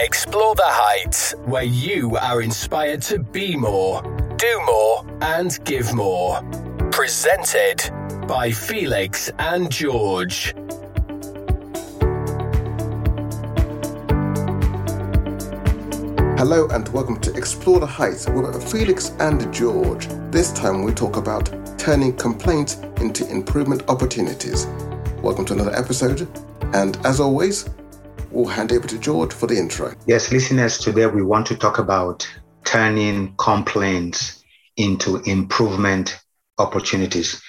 Explore the heights where you are inspired to be more, do more, and give more. Presented by Felix and George. Hello and welcome to Explore the Heights with Felix and George. This time we talk about turning complaints into improvement opportunities. Welcome to another episode, and as always, we'll hand over to George for the intro. Yes, listeners, today we want to talk about turning complaints into improvement opportunities.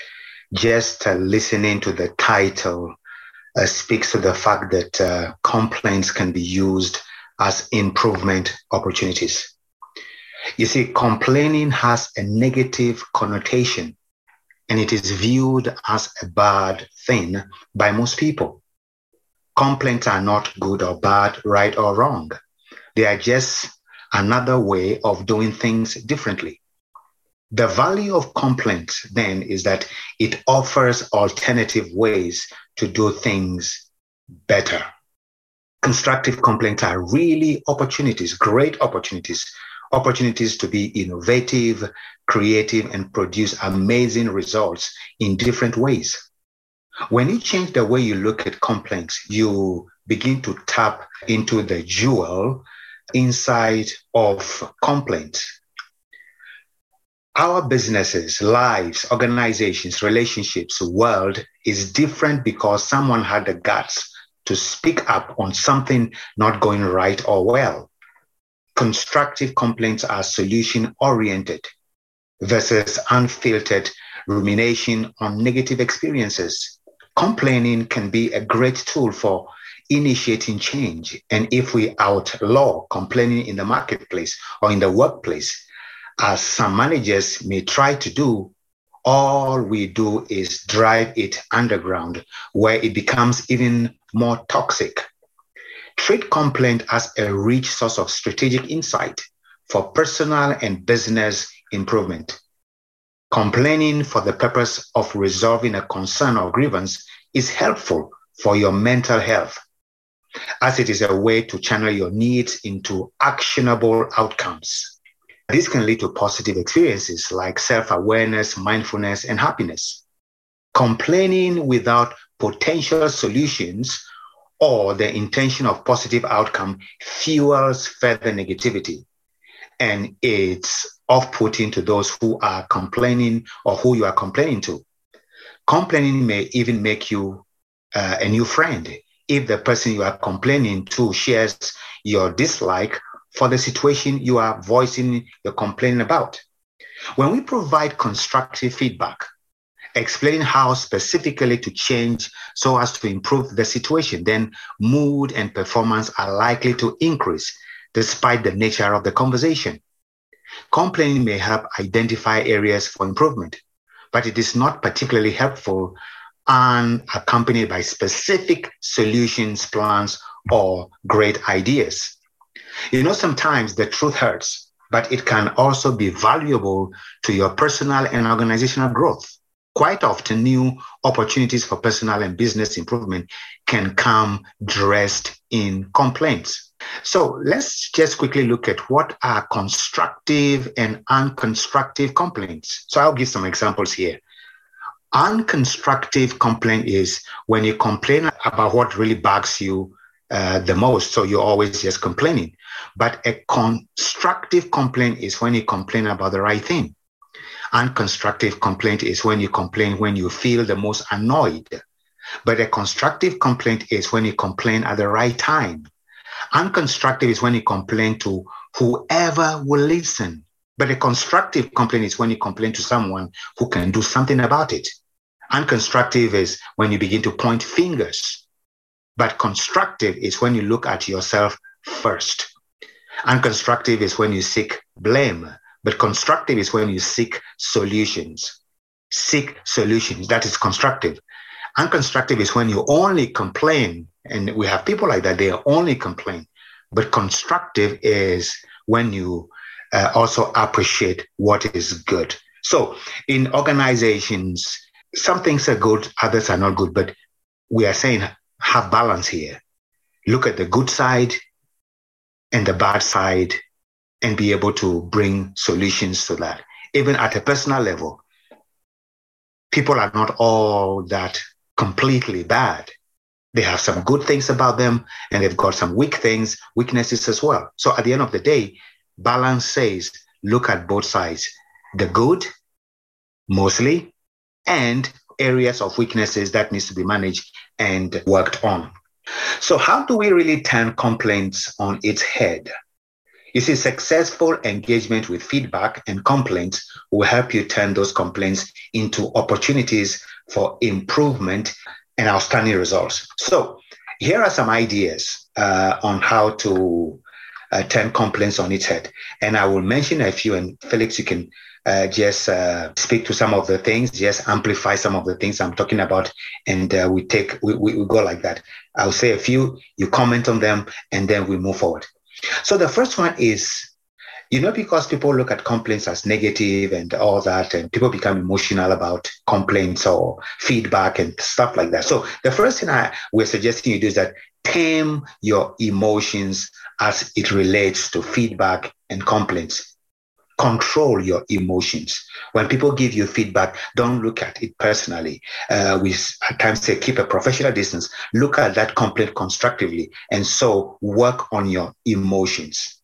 Just uh, listening to the title uh, speaks to the fact that uh, complaints can be used as improvement opportunities. You see, complaining has a negative connotation and it is viewed as a bad thing by most people. Complaints are not good or bad, right or wrong. They are just another way of doing things differently. The value of complaints then is that it offers alternative ways to do things better constructive complaints are really opportunities, great opportunities, opportunities to be innovative, creative, and produce amazing results in different ways. When you change the way you look at complaints, you begin to tap into the jewel inside of complaints. Our businesses, lives, organizations, relationships, world is different because someone had the guts to speak up on something not going right or well. Constructive complaints are solution oriented versus unfiltered rumination on negative experiences. Complaining can be a great tool for initiating change. And if we outlaw complaining in the marketplace or in the workplace, as some managers may try to do, all we do is drive it underground where it becomes even more toxic. Treat complaint as a rich source of strategic insight for personal and business improvement. Complaining for the purpose of resolving a concern or grievance is helpful for your mental health, as it is a way to channel your needs into actionable outcomes. This can lead to positive experiences like self awareness, mindfulness, and happiness. Complaining without potential solutions or the intention of positive outcome fuels further negativity. And it's off putting to those who are complaining or who you are complaining to. Complaining may even make you uh, a new friend if the person you are complaining to shares your dislike for the situation you are voicing your complaint about. When we provide constructive feedback, explaining how specifically to change so as to improve the situation, then mood and performance are likely to increase despite the nature of the conversation. Complaining may help identify areas for improvement, but it is not particularly helpful and accompanied by specific solutions, plans, or great ideas. You know, sometimes the truth hurts, but it can also be valuable to your personal and organizational growth. Quite often, new opportunities for personal and business improvement can come dressed in complaints. So let's just quickly look at what are constructive and unconstructive complaints. So I'll give some examples here. Unconstructive complaint is when you complain about what really bugs you uh, the most. So you're always just complaining. But a constructive complaint is when you complain about the right thing. Unconstructive complaint is when you complain when you feel the most annoyed. But a constructive complaint is when you complain at the right time. Unconstructive is when you complain to whoever will listen. But a constructive complaint is when you complain to someone who can do something about it. Unconstructive is when you begin to point fingers. But constructive is when you look at yourself first. Unconstructive is when you seek blame, but constructive is when you seek solutions. Seek solutions. That is constructive. Unconstructive is when you only complain. And we have people like that, they only complain. But constructive is when you uh, also appreciate what is good. So in organizations, some things are good, others are not good, but we are saying have balance here. Look at the good side, and the bad side and be able to bring solutions to that. Even at a personal level, people are not all that completely bad. They have some good things about them and they've got some weak things, weaknesses as well. So at the end of the day, balance says look at both sides the good, mostly, and areas of weaknesses that needs to be managed and worked on. So, how do we really turn complaints on its head? You see, successful engagement with feedback and complaints will help you turn those complaints into opportunities for improvement and outstanding results. So, here are some ideas uh, on how to uh, turn complaints on its head. And I will mention a few, and Felix, you can uh, just uh, speak to some of the things, just amplify some of the things I'm talking about, and uh, we take we, we, we go like that. I'll say a few, you comment on them, and then we move forward. So the first one is, you know, because people look at complaints as negative and all that, and people become emotional about complaints or feedback and stuff like that. So the first thing I we're suggesting you do is that tame your emotions as it relates to feedback and complaints control your emotions. When people give you feedback, don't look at it personally. Uh, we at times say keep a professional distance. Look at that complaint constructively, and so work on your emotions.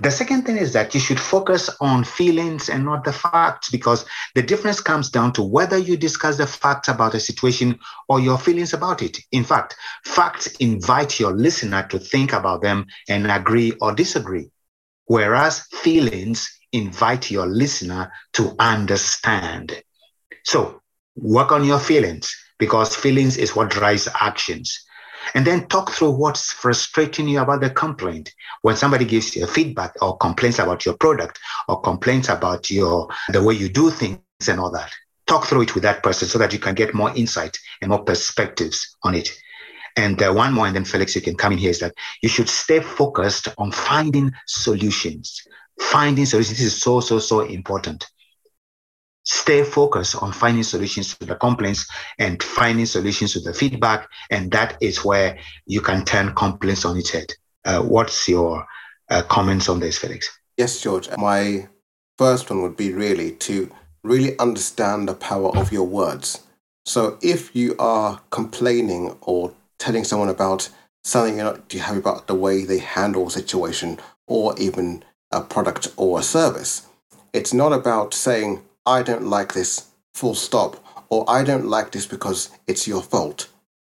The second thing is that you should focus on feelings and not the facts because the difference comes down to whether you discuss the facts about a situation or your feelings about it. In fact, facts invite your listener to think about them and agree or disagree, whereas feelings invite your listener to understand. So work on your feelings because feelings is what drives actions. And then talk through what's frustrating you about the complaint. When somebody gives you feedback or complains about your product or complains about your the way you do things and all that, talk through it with that person so that you can get more insight and more perspectives on it. And uh, one more, and then Felix, you can come in here, is that you should stay focused on finding solutions finding solutions is so, so, so important. Stay focused on finding solutions to the complaints and finding solutions to the feedback. And that is where you can turn complaints on its head. Uh, what's your uh, comments on this, Felix? Yes, George. My first one would be really to really understand the power of your words. So if you are complaining or telling someone about something you're not happy about the way they handle a situation or even a product or a service. It's not about saying, I don't like this, full stop, or I don't like this because it's your fault.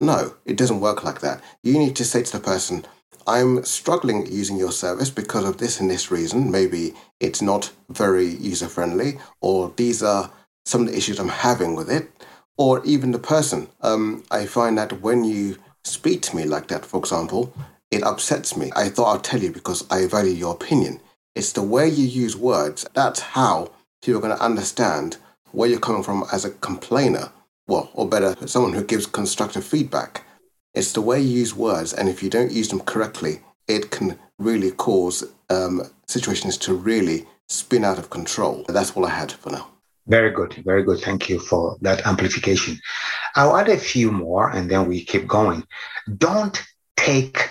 No, it doesn't work like that. You need to say to the person, I'm struggling using your service because of this and this reason. Maybe it's not very user friendly, or these are some of the issues I'm having with it, or even the person. Um, I find that when you speak to me like that, for example, it upsets me. I thought I'd tell you because I value your opinion. It's the way you use words. That's how people are going to understand where you're coming from as a complainer. Well, or better, someone who gives constructive feedback. It's the way you use words, and if you don't use them correctly, it can really cause um, situations to really spin out of control. That's all I had for now. Very good. Very good. Thank you for that amplification. I'll add a few more and then we keep going. Don't take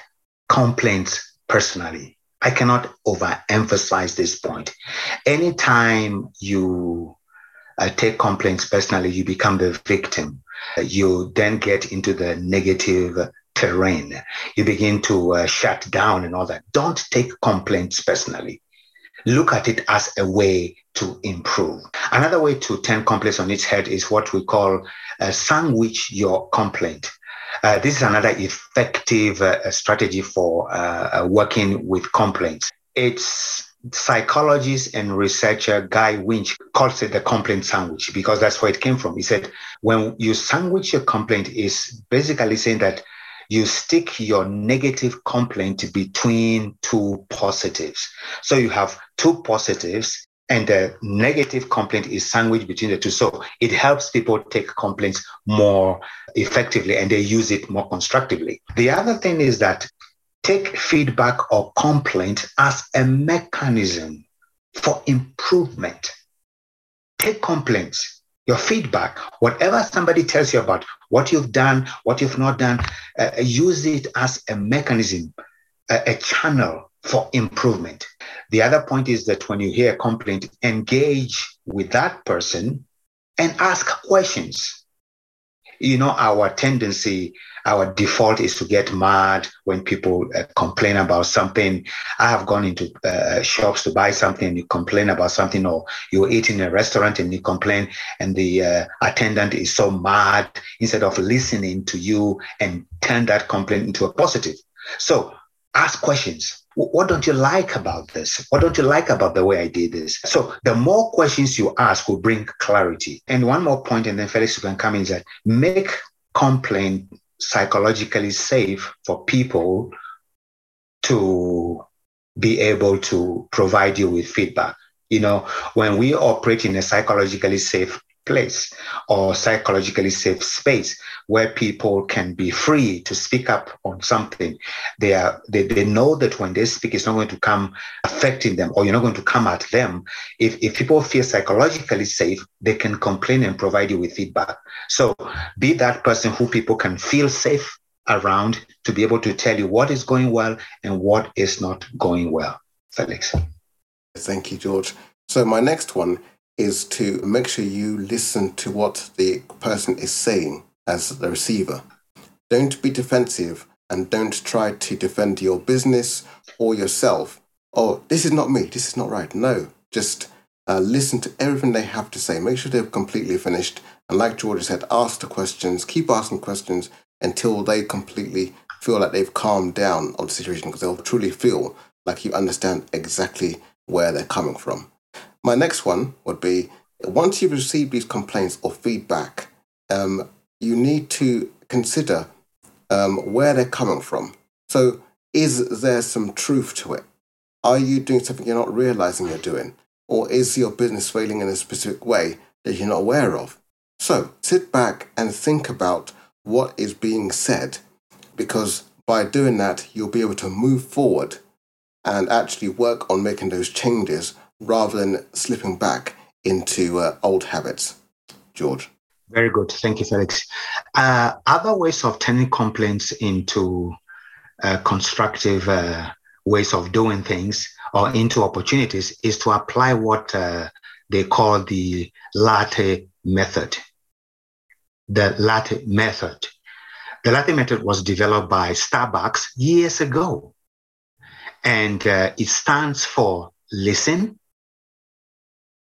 complaints personally. I cannot overemphasize this point. Anytime you uh, take complaints personally, you become the victim. You then get into the negative terrain. You begin to uh, shut down and all that. Don't take complaints personally. Look at it as a way to improve. Another way to turn complaints on its head is what we call uh, sandwich your complaint. Uh, this is another effective uh, strategy for uh, uh, working with complaints. It's psychologist and researcher Guy Winch calls it the complaint sandwich because that's where it came from. He said, when you sandwich your complaint is basically saying that you stick your negative complaint between two positives. So you have two positives and the negative complaint is sandwiched between the two. So it helps people take complaints more effectively and they use it more constructively. The other thing is that take feedback or complaint as a mechanism for improvement. Take complaints, your feedback, whatever somebody tells you about what you've done, what you've not done, uh, use it as a mechanism, a, a channel for improvement. The other point is that when you hear a complaint, engage with that person and ask questions. You know, our tendency our default is to get mad when people uh, complain about something. I have gone into uh, shops to buy something and you complain about something, or you eat in a restaurant and you complain, and the uh, attendant is so mad instead of listening to you and turn that complaint into a positive. So ask questions. What don't you like about this? What don't you like about the way I did this? So the more questions you ask will bring clarity. And one more point, and then Felix can come in is that make complaint psychologically safe for people to be able to provide you with feedback. You know, when we operate in a psychologically safe place or psychologically safe space where people can be free to speak up on something. They are they, they know that when they speak, it's not going to come affecting them or you're not going to come at them. If if people feel psychologically safe, they can complain and provide you with feedback. So be that person who people can feel safe around to be able to tell you what is going well and what is not going well. Felix. Thank you, George. So my next one is to make sure you listen to what the person is saying as the receiver. Don't be defensive and don't try to defend your business or yourself. Oh, this is not me. This is not right. No, just uh, listen to everything they have to say. Make sure they're completely finished. And like George said, ask the questions, keep asking questions until they completely feel like they've calmed down on the situation because they'll truly feel like you understand exactly where they're coming from. My next one would be once you've received these complaints or feedback, um, you need to consider um, where they're coming from. So, is there some truth to it? Are you doing something you're not realizing you're doing? Or is your business failing in a specific way that you're not aware of? So, sit back and think about what is being said because by doing that, you'll be able to move forward and actually work on making those changes rather than slipping back into uh, old habits. George. Very good. Thank you, Felix. Uh, other ways of turning complaints into uh, constructive uh, ways of doing things or into opportunities is to apply what uh, they call the latte method. The latte method. The latte method was developed by Starbucks years ago. And uh, it stands for listen,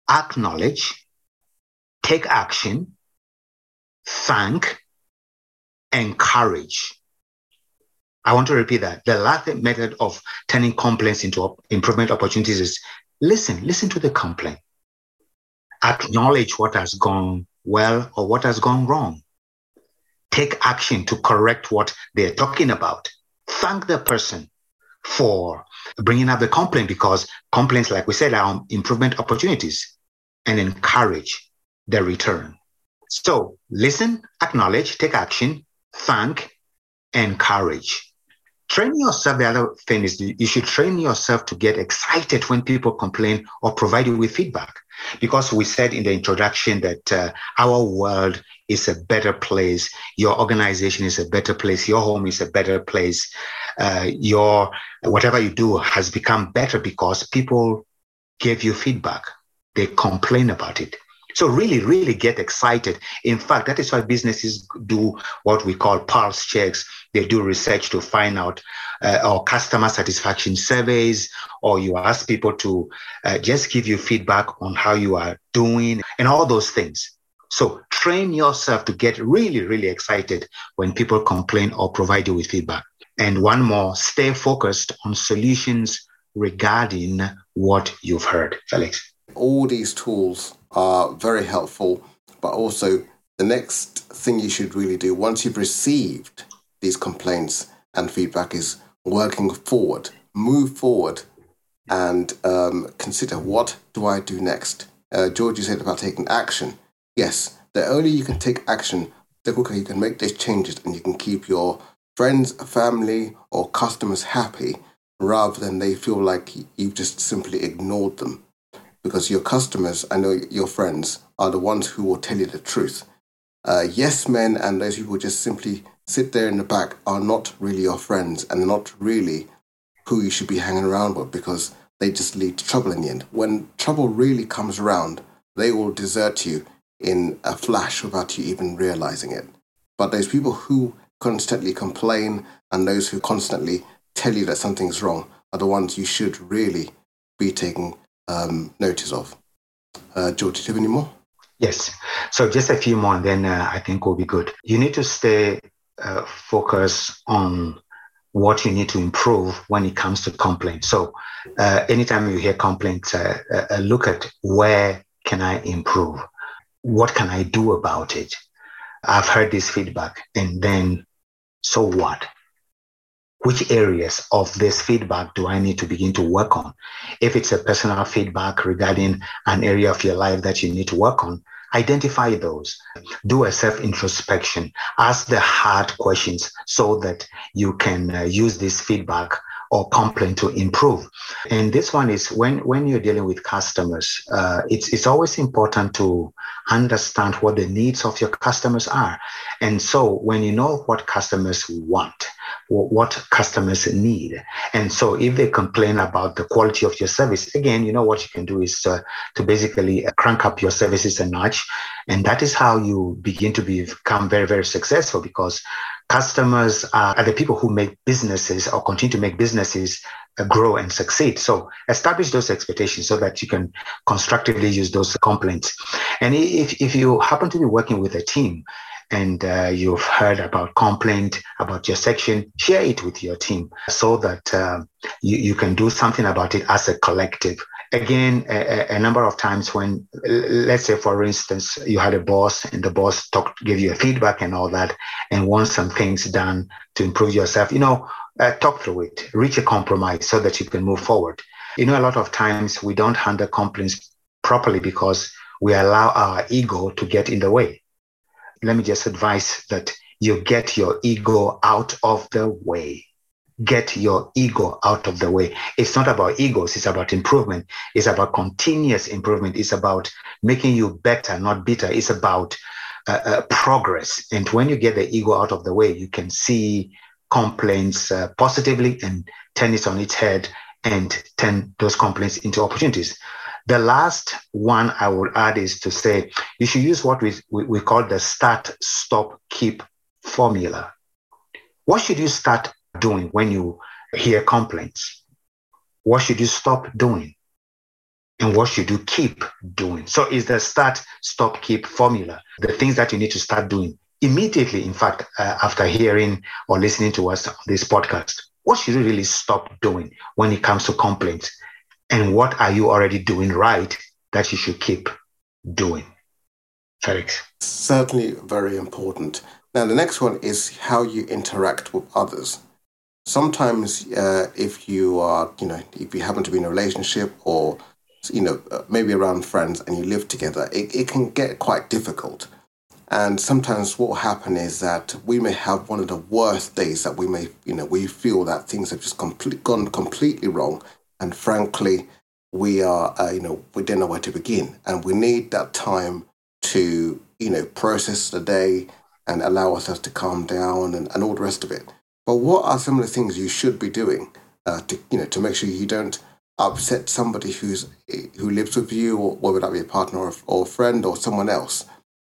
acknowledge, take action, thank, encourage. I want to repeat that. The last method of turning complaints into improvement opportunities is listen, listen to the complaint. Acknowledge what has gone well or what has gone wrong. Take action to correct what they're talking about. Thank the person for bringing up the complaint because complaints, like we said, are improvement opportunities and encourage the return. So listen, acknowledge, take action, thank, encourage. Train yourself. The other thing is you should train yourself to get excited when people complain or provide you with feedback. Because we said in the introduction that uh, our world is a better place. Your organization is a better place. Your home is a better place. Uh, your whatever you do has become better because people give you feedback they complain about it. So really, really get excited. In fact, that is why businesses do what we call pulse checks. They do research to find out uh, or customer satisfaction surveys, or you ask people to uh, just give you feedback on how you are doing and all those things. So train yourself to get really, really excited when people complain or provide you with feedback. And one more, stay focused on solutions regarding what you've heard. Felix all these tools are very helpful, but also the next thing you should really do once you've received these complaints and feedback is working forward, move forward, and um, consider what do I do next. Uh, George, you said about taking action. Yes, the earlier you can take action, the quicker you can make these changes and you can keep your friends, family, or customers happy rather than they feel like you've just simply ignored them because your customers, I know your friends, are the ones who will tell you the truth. Uh, yes men and those people just simply sit there in the back are not really your friends and not really who you should be hanging around with because they just lead to trouble in the end. When trouble really comes around, they will desert you in a flash without you even realizing it. But those people who constantly complain and those who constantly tell you that something's wrong are the ones you should really be taking um, notice of. Uh, George, do you have any more? Yes. So just a few more, and then uh, I think we'll be good. You need to stay uh, focused on what you need to improve when it comes to complaints. So uh, anytime you hear complaints, uh, uh, look at where can I improve? What can I do about it? I've heard this feedback, and then so what? Which areas of this feedback do I need to begin to work on? If it's a personal feedback regarding an area of your life that you need to work on, identify those, do a self introspection, ask the hard questions so that you can uh, use this feedback or complaint to improve. And this one is when, when you're dealing with customers, uh, it's, it's always important to understand what the needs of your customers are. And so when you know what customers want, what customers need. And so if they complain about the quality of your service, again, you know what you can do is uh, to basically crank up your services a notch. And that is how you begin to become very, very successful because customers are, the people who make businesses or continue to make businesses uh, grow and succeed. So establish those expectations so that you can constructively use those complaints. And if, if you happen to be working with a team and uh, you've heard about complaint about your section, share it with your team so that uh, you, you can do something about it as a collective. Again a, a, number of times when let's say for instance you had a boss and the boss talked gave you a feedback and all that and want some things done to improve yourself you know uh, talk through it reach a compromise so that you can move forward. You know a lot of times we don't handle complaints properly because we allow our ego to get in the way let me just advise that you get your ego out of the way get your ego out of the way. It's not about egos, it's about improvement. It's about continuous improvement. It's about making you better, not bitter. It's about uh, uh, progress. And when you get the ego out of the way, you can see complaints uh, positively and turn it on its head and turn those complaints into opportunities. The last one I would add is to say you should use what we, we, we call the start, stop, keep formula. What should you start doing when you hear complaints? What should you stop doing? And what should you keep doing? So is the start, stop, keep formula, the things that you need to start doing immediately, in fact, uh, after hearing or listening to us on this podcast. What should you really stop doing when it comes to complaints? And what are you already doing right that you should keep doing? Felix. Certainly very important. Now, the next one is how you interact with others sometimes uh, if you are, you know, if you happen to be in a relationship or, you know, uh, maybe around friends and you live together, it, it can get quite difficult. And sometimes what will happen is that we may have one of the worst days that we may, you know, we feel that things have just complete, gone completely wrong. And frankly, we are, uh, you know, we don't know where to begin. And we need that time to, you know, process the day and allow ourselves to calm down and, and all the rest of it. But what are some of the things you should be doing uh, to you know to make sure you don't upset somebody who's who lives with you, or whether that be a partner or, or a friend or someone else?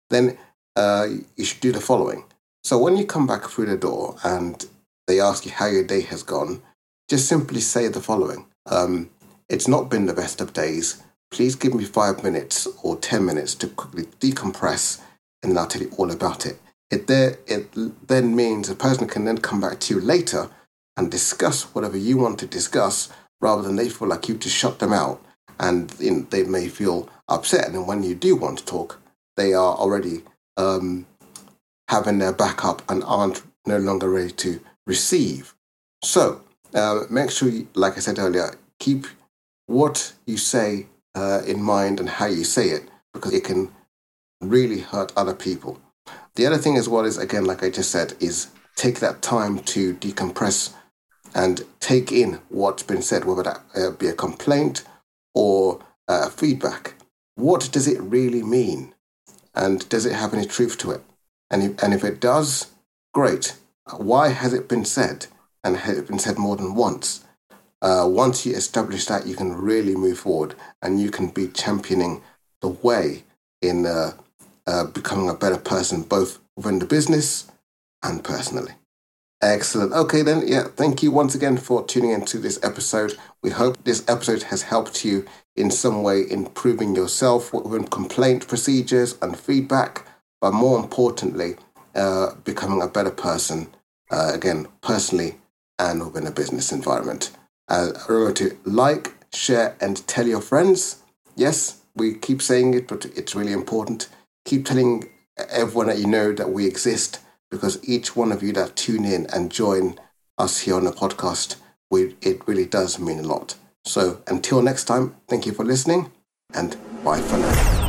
Then uh, you should do the following. So when you come back through the door and they ask you how your day has gone, just simply say the following: um, "It's not been the best of days. Please give me five minutes or ten minutes to quickly decompress, and I'll tell you all about it." it there it then means a person can then come back to you later and discuss whatever you want to discuss rather than they feel like you to shut them out and you know, they may feel upset and when you do want to talk they are already um, having their backup and aren't no longer ready to receive so uh, make sure you, like i said earlier keep what you say uh, in mind and how you say it because it can really hurt other people the other thing as well is, again, like I just said, is take that time to decompress and take in what's been said, whether that uh, be a complaint or uh, feedback. What does it really mean? And does it have any truth to it? And if, and if it does, great. Why has it been said? And has been said more than once? uh, once you establish that, you can really move forward and you can be championing the way in uh, uh, becoming a better person, both within the business and personally. Excellent. Okay, then, yeah, thank you once again for tuning into this episode. We hope this episode has helped you in some way improving yourself within complaint procedures and feedback, but more importantly, uh, becoming a better person, uh, again, personally and within a business environment. Uh, remember to like, share, and tell your friends. Yes, we keep saying it, but it's really important. Keep telling everyone that you know that we exist because each one of you that tune in and join us here on the podcast, we, it really does mean a lot. So until next time, thank you for listening and bye for now.